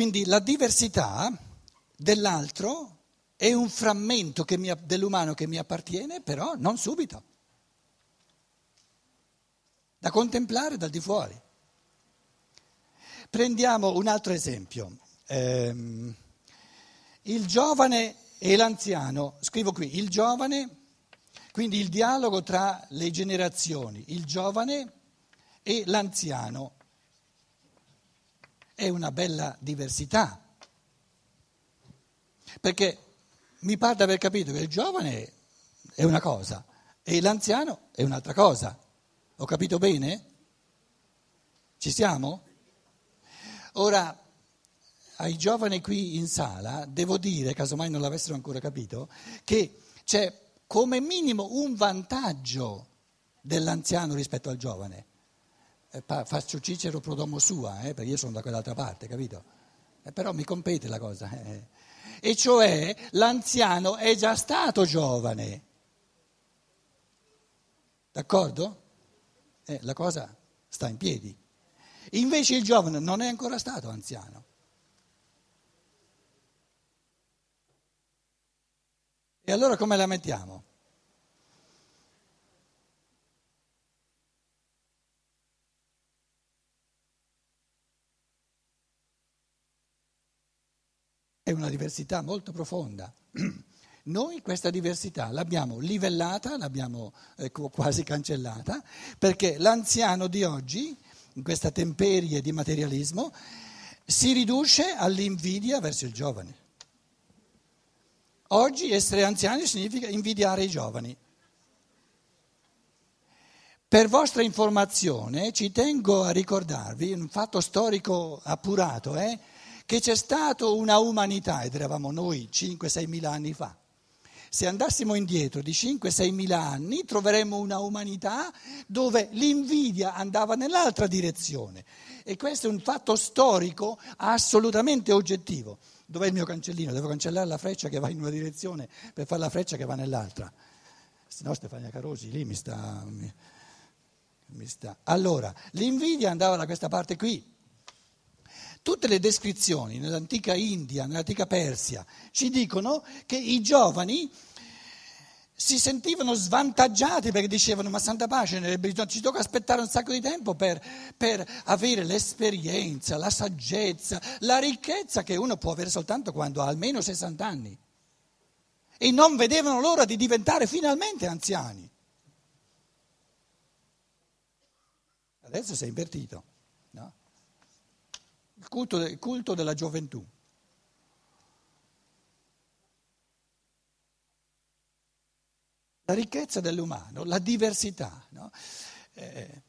Quindi la diversità dell'altro è un frammento che mi, dell'umano che mi appartiene, però non subito, da contemplare dal di fuori. Prendiamo un altro esempio. Eh, il giovane e l'anziano, scrivo qui, il giovane, quindi il dialogo tra le generazioni, il giovane e l'anziano è una bella diversità, perché mi pare di aver capito che il giovane è una cosa e l'anziano è un'altra cosa. Ho capito bene? Ci siamo? Ora, ai giovani qui in sala devo dire, casomai non l'avessero ancora capito, che c'è come minimo un vantaggio dell'anziano rispetto al giovane faccio Cicero pro domo sua, eh, perché io sono da quell'altra parte, capito? Eh, però mi compete la cosa. Eh. E cioè l'anziano è già stato giovane. D'accordo? Eh, la cosa sta in piedi. Invece il giovane non è ancora stato anziano. E allora come la mettiamo? è una diversità molto profonda. Noi questa diversità l'abbiamo livellata, l'abbiamo eh, quasi cancellata, perché l'anziano di oggi, in questa temperie di materialismo, si riduce all'invidia verso il giovane. Oggi essere anziani significa invidiare i giovani. Per vostra informazione ci tengo a ricordarvi un fatto storico appurato, eh? Che c'è stata una umanità, ed eravamo noi 5-6 mila anni fa. Se andassimo indietro di 5-6 mila anni troveremmo una umanità dove l'invidia andava nell'altra direzione. E questo è un fatto storico assolutamente oggettivo. Dov'è il mio cancellino? Devo cancellare la freccia che va in una direzione per fare la freccia che va nell'altra. Se no Stefania Carosi lì mi sta, mi, mi sta. Allora, l'invidia andava da questa parte qui. Tutte le descrizioni nell'antica India, nell'antica Persia, ci dicono che i giovani si sentivano svantaggiati perché dicevano ma santa pace, ci tocca aspettare un sacco di tempo per, per, avere l'esperienza, la saggezza, la ricchezza che uno può avere soltanto quando ha almeno 60 anni. E non vedevano l'ora di diventare finalmente anziani. Adesso si è invertito il culto, il culto della gioventù. La ricchezza dell'umano, la diversità, no? eh,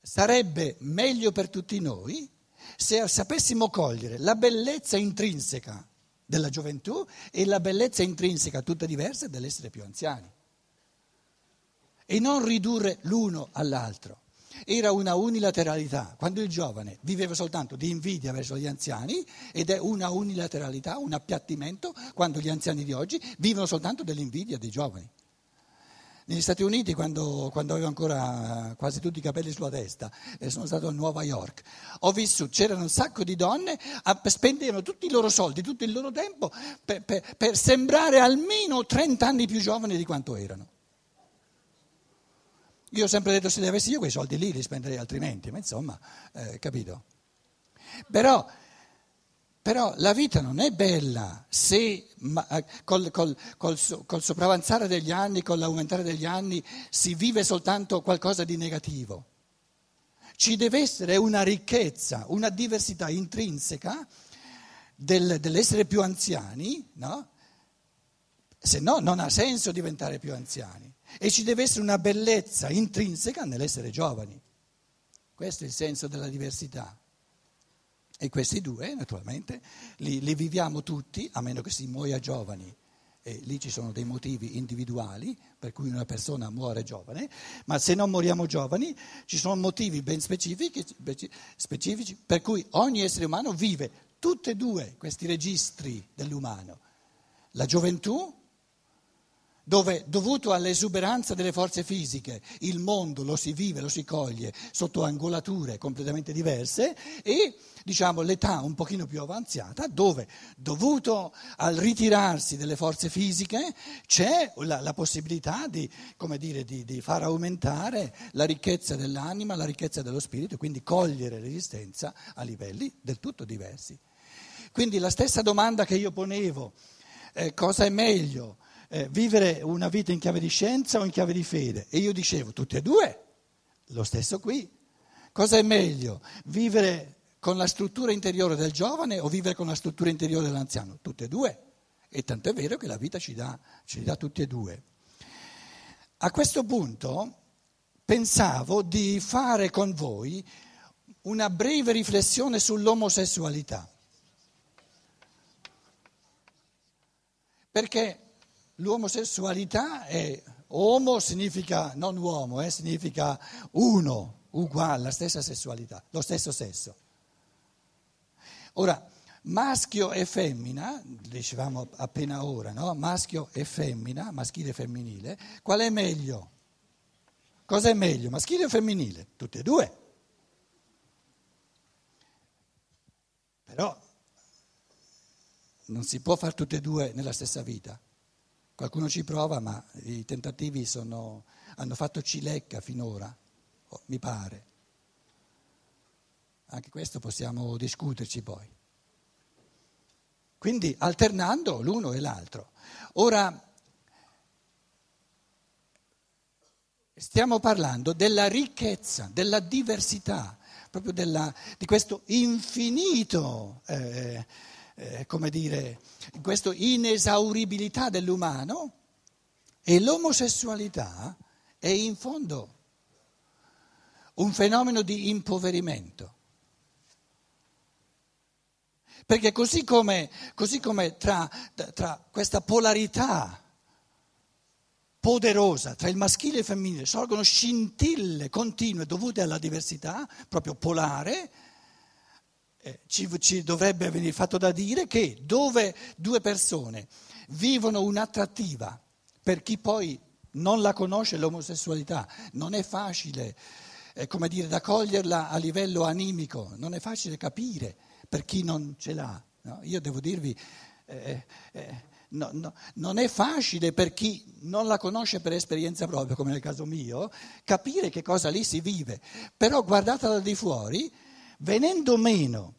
sarebbe meglio per tutti noi se sapessimo cogliere la bellezza intrinseca della gioventù e la bellezza intrinseca tutta diversa dell'essere più anziani e non ridurre l'uno all'altro era una unilateralità, quando il giovane viveva soltanto di invidia verso gli anziani ed è una unilateralità, un appiattimento, quando gli anziani di oggi vivono soltanto dell'invidia dei giovani. Negli Stati Uniti, quando, quando, avevo ancora quasi tutti i capelli sulla testa, e sono stato a New York, ho visto, c'erano un sacco di donne, spendevano tutti i loro soldi, tutto il loro tempo per, per, per sembrare almeno 30 anni più giovani di quanto erano. Io ho sempre detto se li avessi io quei soldi lì li spenderei altrimenti, ma insomma, eh, capito? Però, però, la vita non è bella se ma, eh, col, col, col, col sopravanzare degli anni, con l'aumentare degli anni, si vive soltanto qualcosa di negativo. Ci deve essere una ricchezza, una diversità intrinseca del, dell'essere più anziani, no? Se no non ha senso diventare più anziani. E ci deve essere una bellezza intrinseca nell'essere giovani. Questo è il senso della diversità. E questi due, naturalmente, li, li viviamo tutti, a meno che si muoia giovani. E lì ci sono dei motivi individuali per cui una persona muore giovane, ma se non moriamo giovani ci sono motivi ben specifici, specifici per cui ogni essere umano vive tutti e due questi registri dell'umano, la gioventù dove dovuto all'esuberanza delle forze fisiche il mondo lo si vive, lo si coglie sotto angolature completamente diverse e diciamo l'età un pochino più avanzata dove dovuto al ritirarsi delle forze fisiche c'è la, la possibilità di, dire, di, di, far aumentare la ricchezza dell'anima, la ricchezza dello spirito e quindi cogliere l'esistenza a livelli del tutto diversi. Quindi la stessa domanda che io ponevo, eh, cosa è meglio? Eh, vivere una vita in chiave di scienza o in chiave di fede? E io dicevo, tutte e due, lo stesso qui. Cosa è meglio? Vivere con la struttura interiore del giovane o vivere con la struttura interiore dell'anziano? Tutte e due. E tanto è vero che la vita ci dà, ci dà tutte e due. A questo punto pensavo di fare con voi una breve riflessione sull'omosessualità. Perché L'omosessualità è, homo significa non uomo, eh, significa uno, uguale, la stessa sessualità, lo stesso sesso. Ora, maschio e femmina, dicevamo appena ora, no? maschio e femmina, maschile e femminile, qual è meglio? Cosa è meglio, maschile o femminile? Tutte e due. Però non si può fare tutte e due nella stessa vita. Qualcuno ci prova, ma i tentativi sono, hanno fatto cilecca finora, oh, mi pare. Anche questo possiamo discuterci poi. Quindi alternando l'uno e l'altro. Ora, stiamo parlando della ricchezza, della diversità, proprio della, di questo infinito. Eh, eh, come dire, questa inesauribilità dell'umano e l'omosessualità è in fondo un fenomeno di impoverimento. Perché così come, così come tra, tra questa polarità poderosa tra il maschile e il femminile sorgono scintille continue dovute alla diversità, proprio polare, ci, ci dovrebbe venire fatto da dire che dove due persone vivono un'attrattiva, per chi poi non la conosce l'omosessualità, non è facile, eh, come dire, da coglierla a livello animico, non è facile capire per chi non ce l'ha. No? Io devo dirvi, eh, eh, no, no, non è facile per chi non la conosce per esperienza propria, come nel caso mio, capire che cosa lì si vive. Però guardata da di fuori, venendo meno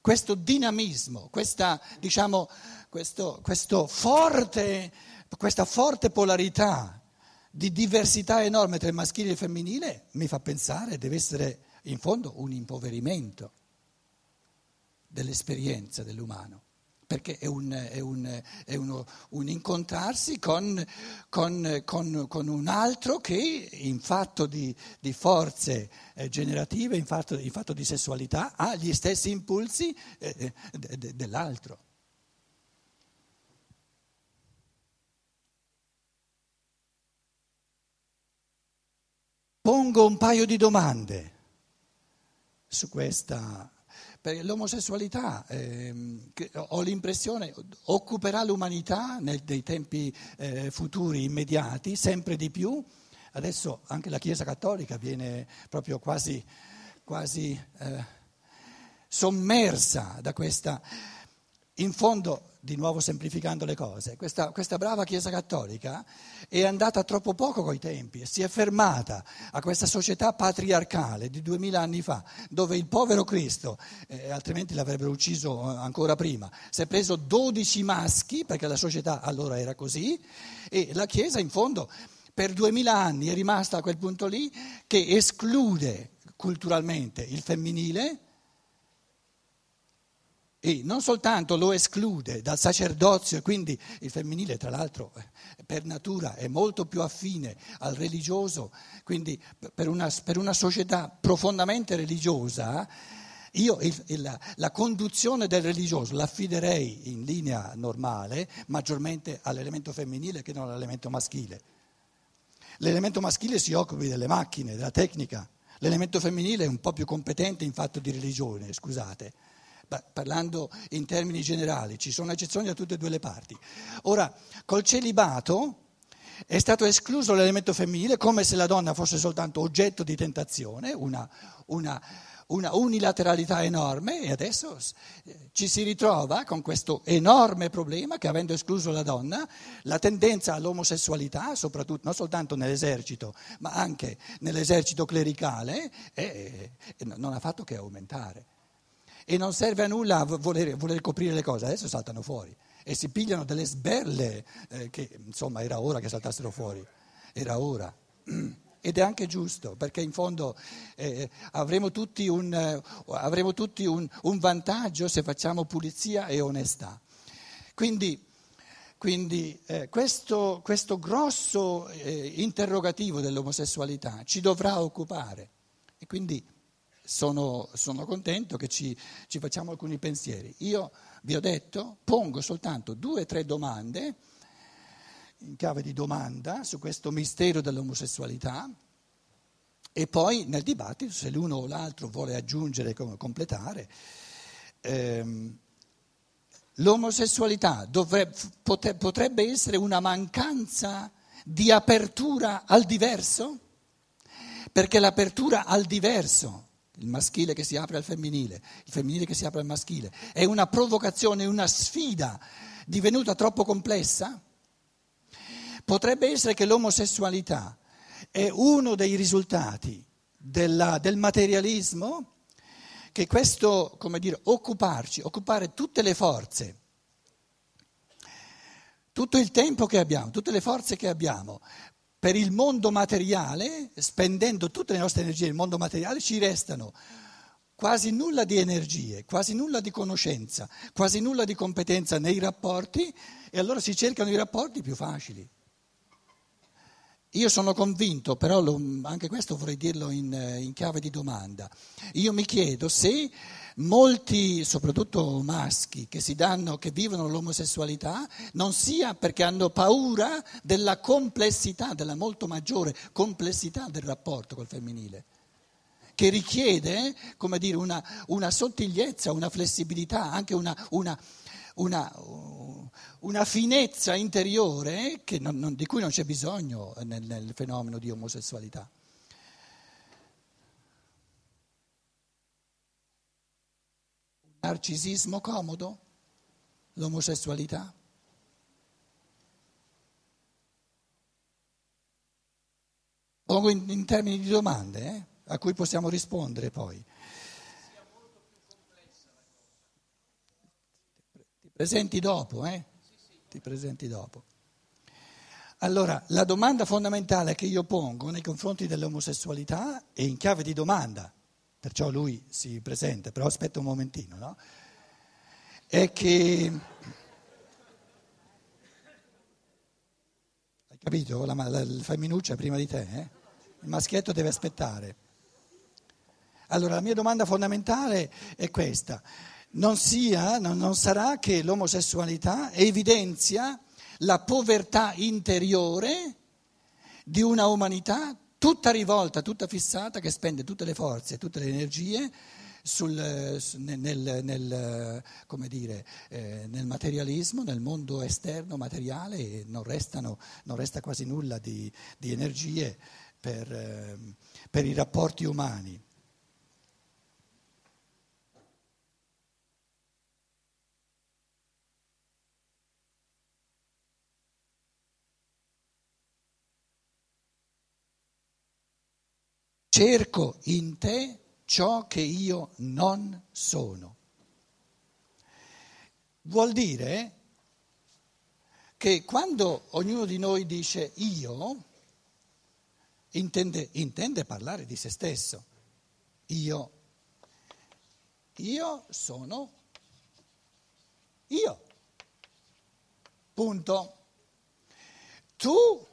questo dinamismo, questa, diciamo, questo, questo forte, questa forte polarità di diversità enorme tra il maschile e il femminile, mi fa pensare deve essere in fondo un impoverimento dell'esperienza dell'umano perché è un, è un, è uno, un incontrarsi con, con, con, con, un altro che in fatto di, di forze eh, generative, in fatto, in fatto, di sessualità, ha gli stessi impulsi eh, eh de, de, dell'altro. Pongo un paio di domande su questa perché l'omosessualità, eh, ho l'impressione, occuperà l'umanità nei, nei tempi eh, futuri immediati, sempre di più. Adesso anche la Chiesa Cattolica viene proprio quasi, quasi eh, sommersa da questa... In fondo di nuovo semplificando le cose, questa, questa, brava Chiesa Cattolica è andata troppo poco coi tempi e si è fermata a questa società patriarcale di duemila anni fa, dove il povero Cristo, eh, altrimenti l'avrebbero ucciso eh, ancora prima, si è preso 12 maschi, perché la società allora era così, e la Chiesa in fondo per duemila anni è rimasta a quel punto lì che esclude culturalmente il femminile e non soltanto lo esclude dal sacerdozio, e quindi il femminile tra l'altro per natura è molto più affine al religioso, quindi per una, per una società profondamente religiosa, io il, il, la conduzione del religioso l'affiderei in linea normale maggiormente all'elemento femminile che non all'elemento maschile. L'elemento maschile si occupa delle macchine, della tecnica, l'elemento femminile è un po' più competente in fatto di religione, scusate parlando in termini generali, ci sono eccezioni da tutte e due le parti. Ora, col celibato è stato escluso l'elemento femminile come se la donna fosse soltanto oggetto di tentazione, una, una, una unilateralità enorme e adesso eh, ci si ritrova con questo enorme problema che avendo escluso la donna, la tendenza all'omosessualità, soprattutto non soltanto nell'esercito, ma anche nell'esercito clericale, è, è, non ha fatto che aumentare. E non serve a nulla voler, voler coprire le cose, adesso saltano fuori e si pigliano delle sberle eh, che insomma era ora che saltassero fuori, era ora. Ed è anche giusto, perché in fondo eh, avremo tutti, un, eh, avremo tutti un, un, vantaggio se facciamo pulizia e onestà. Quindi, quindi eh, questo, questo, grosso eh, interrogativo dell'omosessualità ci dovrà occupare. E quindi sono, sono contento che ci, ci facciamo alcuni pensieri. Io vi ho detto, pongo soltanto due o tre domande in chiave di domanda su questo mistero dell'omosessualità e poi nel dibattito, se l'uno o l'altro vuole aggiungere o completare, ehm, l'omosessualità dovrebbe, potrebbe essere una mancanza di apertura al diverso? Perché l'apertura al diverso il maschile che si apre al femminile, il femminile che si apre al maschile, è una provocazione, una sfida divenuta troppo complessa? Potrebbe essere che l'omosessualità è uno dei risultati della, del materialismo, che questo, come dire, occuparci, occupare tutte le forze, tutto il tempo che abbiamo, tutte le forze che abbiamo per il mondo materiale, spendendo tutte le nostre energie nel mondo materiale, ci restano quasi nulla di energie, quasi nulla di conoscenza, quasi nulla di competenza nei rapporti e allora si cercano i rapporti più facili. Io sono convinto, però lo, anche questo vorrei dirlo in, in chiave di domanda, io mi chiedo se molti, soprattutto maschi, che si danno, che vivono l'omosessualità, non sia perché hanno paura della complessità, della molto maggiore complessità del rapporto col femminile, che richiede, come dire, una, una sottigliezza, una flessibilità, anche una, una, una, finezza interiore non, non, di cui non c'è bisogno nel, nel fenomeno di omosessualità. Narcisismo comodo? L'omosessualità? Pongo in, in termini di domande eh, a cui possiamo rispondere poi. Ti presenti dopo, eh? Ti presenti dopo. Allora, la domanda fondamentale che io pongo nei confronti dell'omosessualità è in chiave di domanda, perciò lui si presenta, però aspetta un momentino, no? È che... Hai capito? La, la, la femminuccia prima di te, eh? Il maschietto deve aspettare. Allora, la mia domanda fondamentale è questa. Non, sia, non, non sarà che l'omosessualità evidenzia la povertà interiore di una umanità tutta rivolta, tutta fissata, che spende tutte le forze, tutte le energie sul, nel, nel, dire, eh, nel, materialismo, nel mondo esterno materiale e non, restano, non resta quasi nulla di, di energie per, eh, per i rapporti umani. Cerco in te ciò che io non sono. Vuol dire che quando ognuno di noi dice io, intende, intende parlare di se stesso. Io, io sono io. Punto. Tu,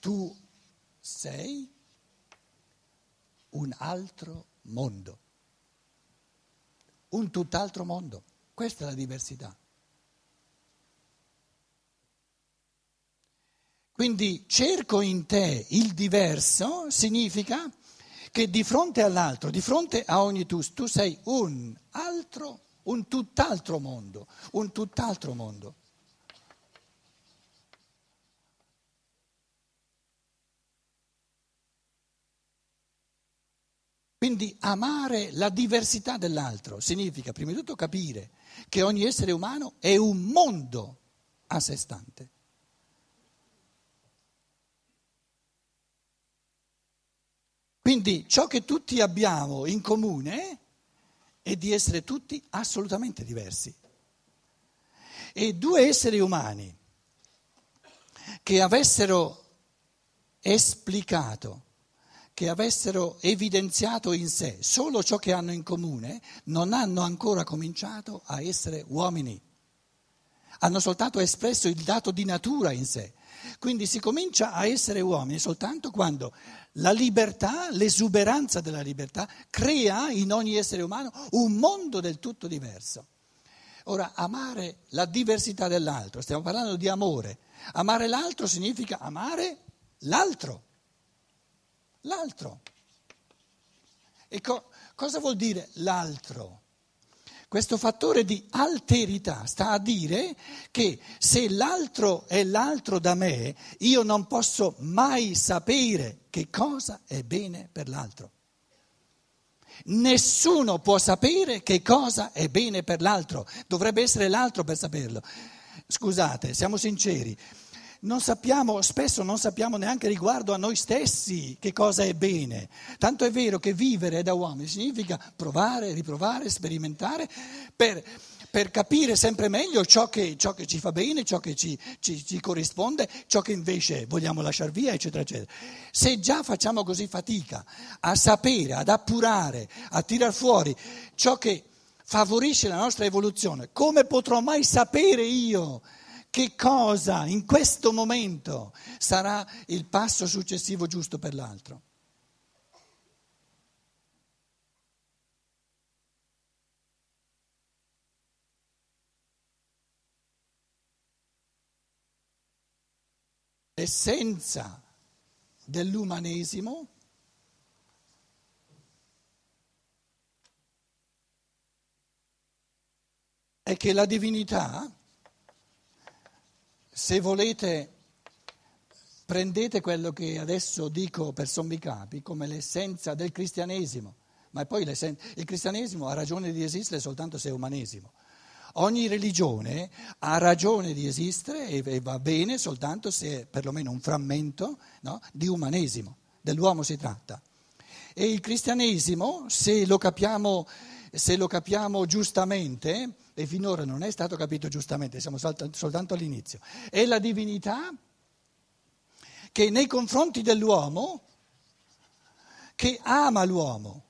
tu sei un altro mondo, un tutt'altro mondo. Questa è la diversità. Quindi cerco in te il diverso significa che di fronte all'altro, di fronte a ogni tu, tu sei un altro, un tutt'altro mondo, un tutt'altro mondo. Quindi amare la diversità dell'altro significa prima di tutto capire che ogni essere umano è un mondo a sé stante. Quindi ciò che tutti abbiamo in comune è di essere tutti assolutamente diversi. E due esseri umani che avessero esplicato che avessero evidenziato in sé solo ciò che hanno in comune, non hanno ancora cominciato a essere uomini. Hanno soltanto espresso il dato di natura in sé. Quindi si comincia a essere uomini soltanto quando la libertà, l'esuberanza della libertà, crea in ogni essere umano un mondo del tutto diverso. Ora, amare la diversità dell'altro, stiamo parlando di amore. Amare l'altro significa amare l'altro l'altro. E co- cosa vuol dire l'altro? Questo fattore di alterità sta a dire che se l'altro è l'altro da me, io non posso mai sapere che cosa è bene per l'altro. Nessuno può sapere che cosa è bene per l'altro, dovrebbe essere l'altro per saperlo. Scusate, siamo sinceri, non sappiamo, spesso non sappiamo neanche riguardo a noi stessi che cosa è bene. Tanto è vero che vivere da uomini significa provare, riprovare, sperimentare per, per capire sempre meglio ciò che, ciò che, ci fa bene, ciò che ci, ci, ci corrisponde, ciò che invece vogliamo lasciare via, eccetera, eccetera. Se già facciamo così fatica a sapere, ad appurare, a tirar fuori ciò che favorisce la nostra evoluzione, come potrò mai sapere io? Che cosa in questo momento sarà il passo successivo giusto per l'altro. L'essenza dell'umanesimo è che la divinità se volete, prendete quello che adesso dico per sommi capi come l'essenza del cristianesimo, ma poi il cristianesimo ha ragione di esistere soltanto se è umanesimo. Ogni religione ha ragione di esistere e va bene soltanto se è perlomeno un frammento no, di umanesimo, dell'uomo si tratta. E il cristianesimo, se lo capiamo, se lo capiamo giustamente, e finora non è stato capito giustamente, siamo soltanto all'inizio, è la divinità che nei confronti dell'uomo, che ama l'uomo.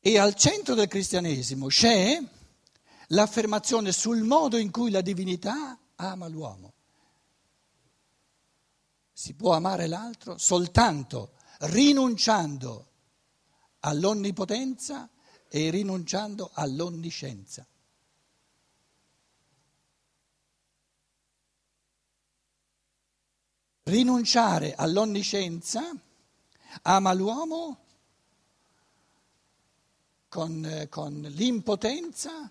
E al centro del cristianesimo c'è l'affermazione sul modo in cui la divinità ama l'uomo. Si può amare l'altro soltanto rinunciando all'onnipotenza e rinunciando all'onniscienza. Rinunciare all'onniscienza ama l'uomo con, con l'impotenza,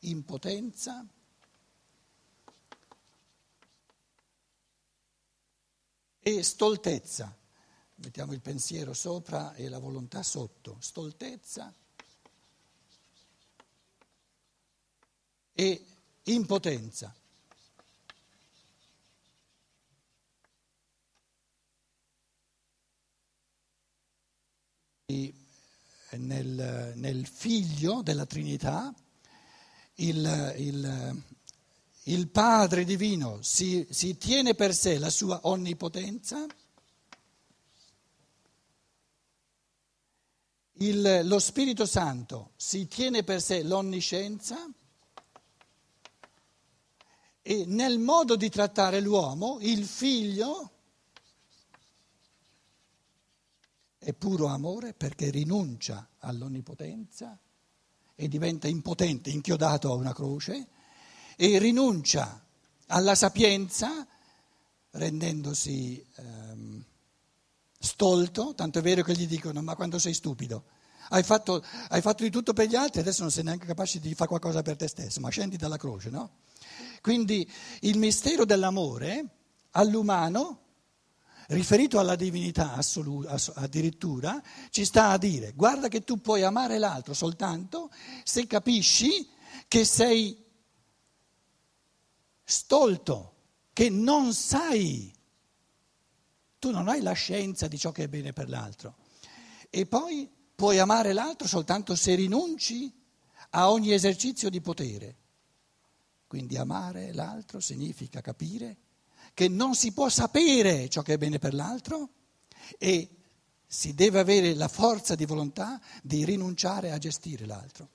impotenza, e stoltezza mettiamo il pensiero sopra e la volontà sotto, stoltezza e impotenza. Nel, nel, figlio della Trinità il, il, il Padre divino si, si tiene per sé la sua onnipotenza il, lo Spirito Santo si tiene per sé l'onniscienza e nel modo di trattare l'uomo il figlio è puro amore perché rinuncia all'onnipotenza e diventa impotente, inchiodato a una croce e rinuncia alla sapienza rendendosi... Ehm, stolto, tanto è vero che gli dicono ma quando sei stupido, hai fatto, hai fatto, di tutto per gli altri, adesso non sei neanche capace di fare qualcosa per te stesso, ma scendi dalla croce, no? Quindi il mistero dell'amore all'umano riferito alla divinità assoluta, addirittura, ci sta a dire guarda che tu puoi amare l'altro soltanto se capisci che sei stolto, che non sai, tu non hai la scienza di ciò che è bene per l'altro. E poi puoi amare l'altro soltanto se rinunci a ogni esercizio di potere. Quindi amare l'altro significa capire che non si può sapere ciò che è bene per l'altro e si deve avere la forza di volontà di rinunciare a gestire l'altro.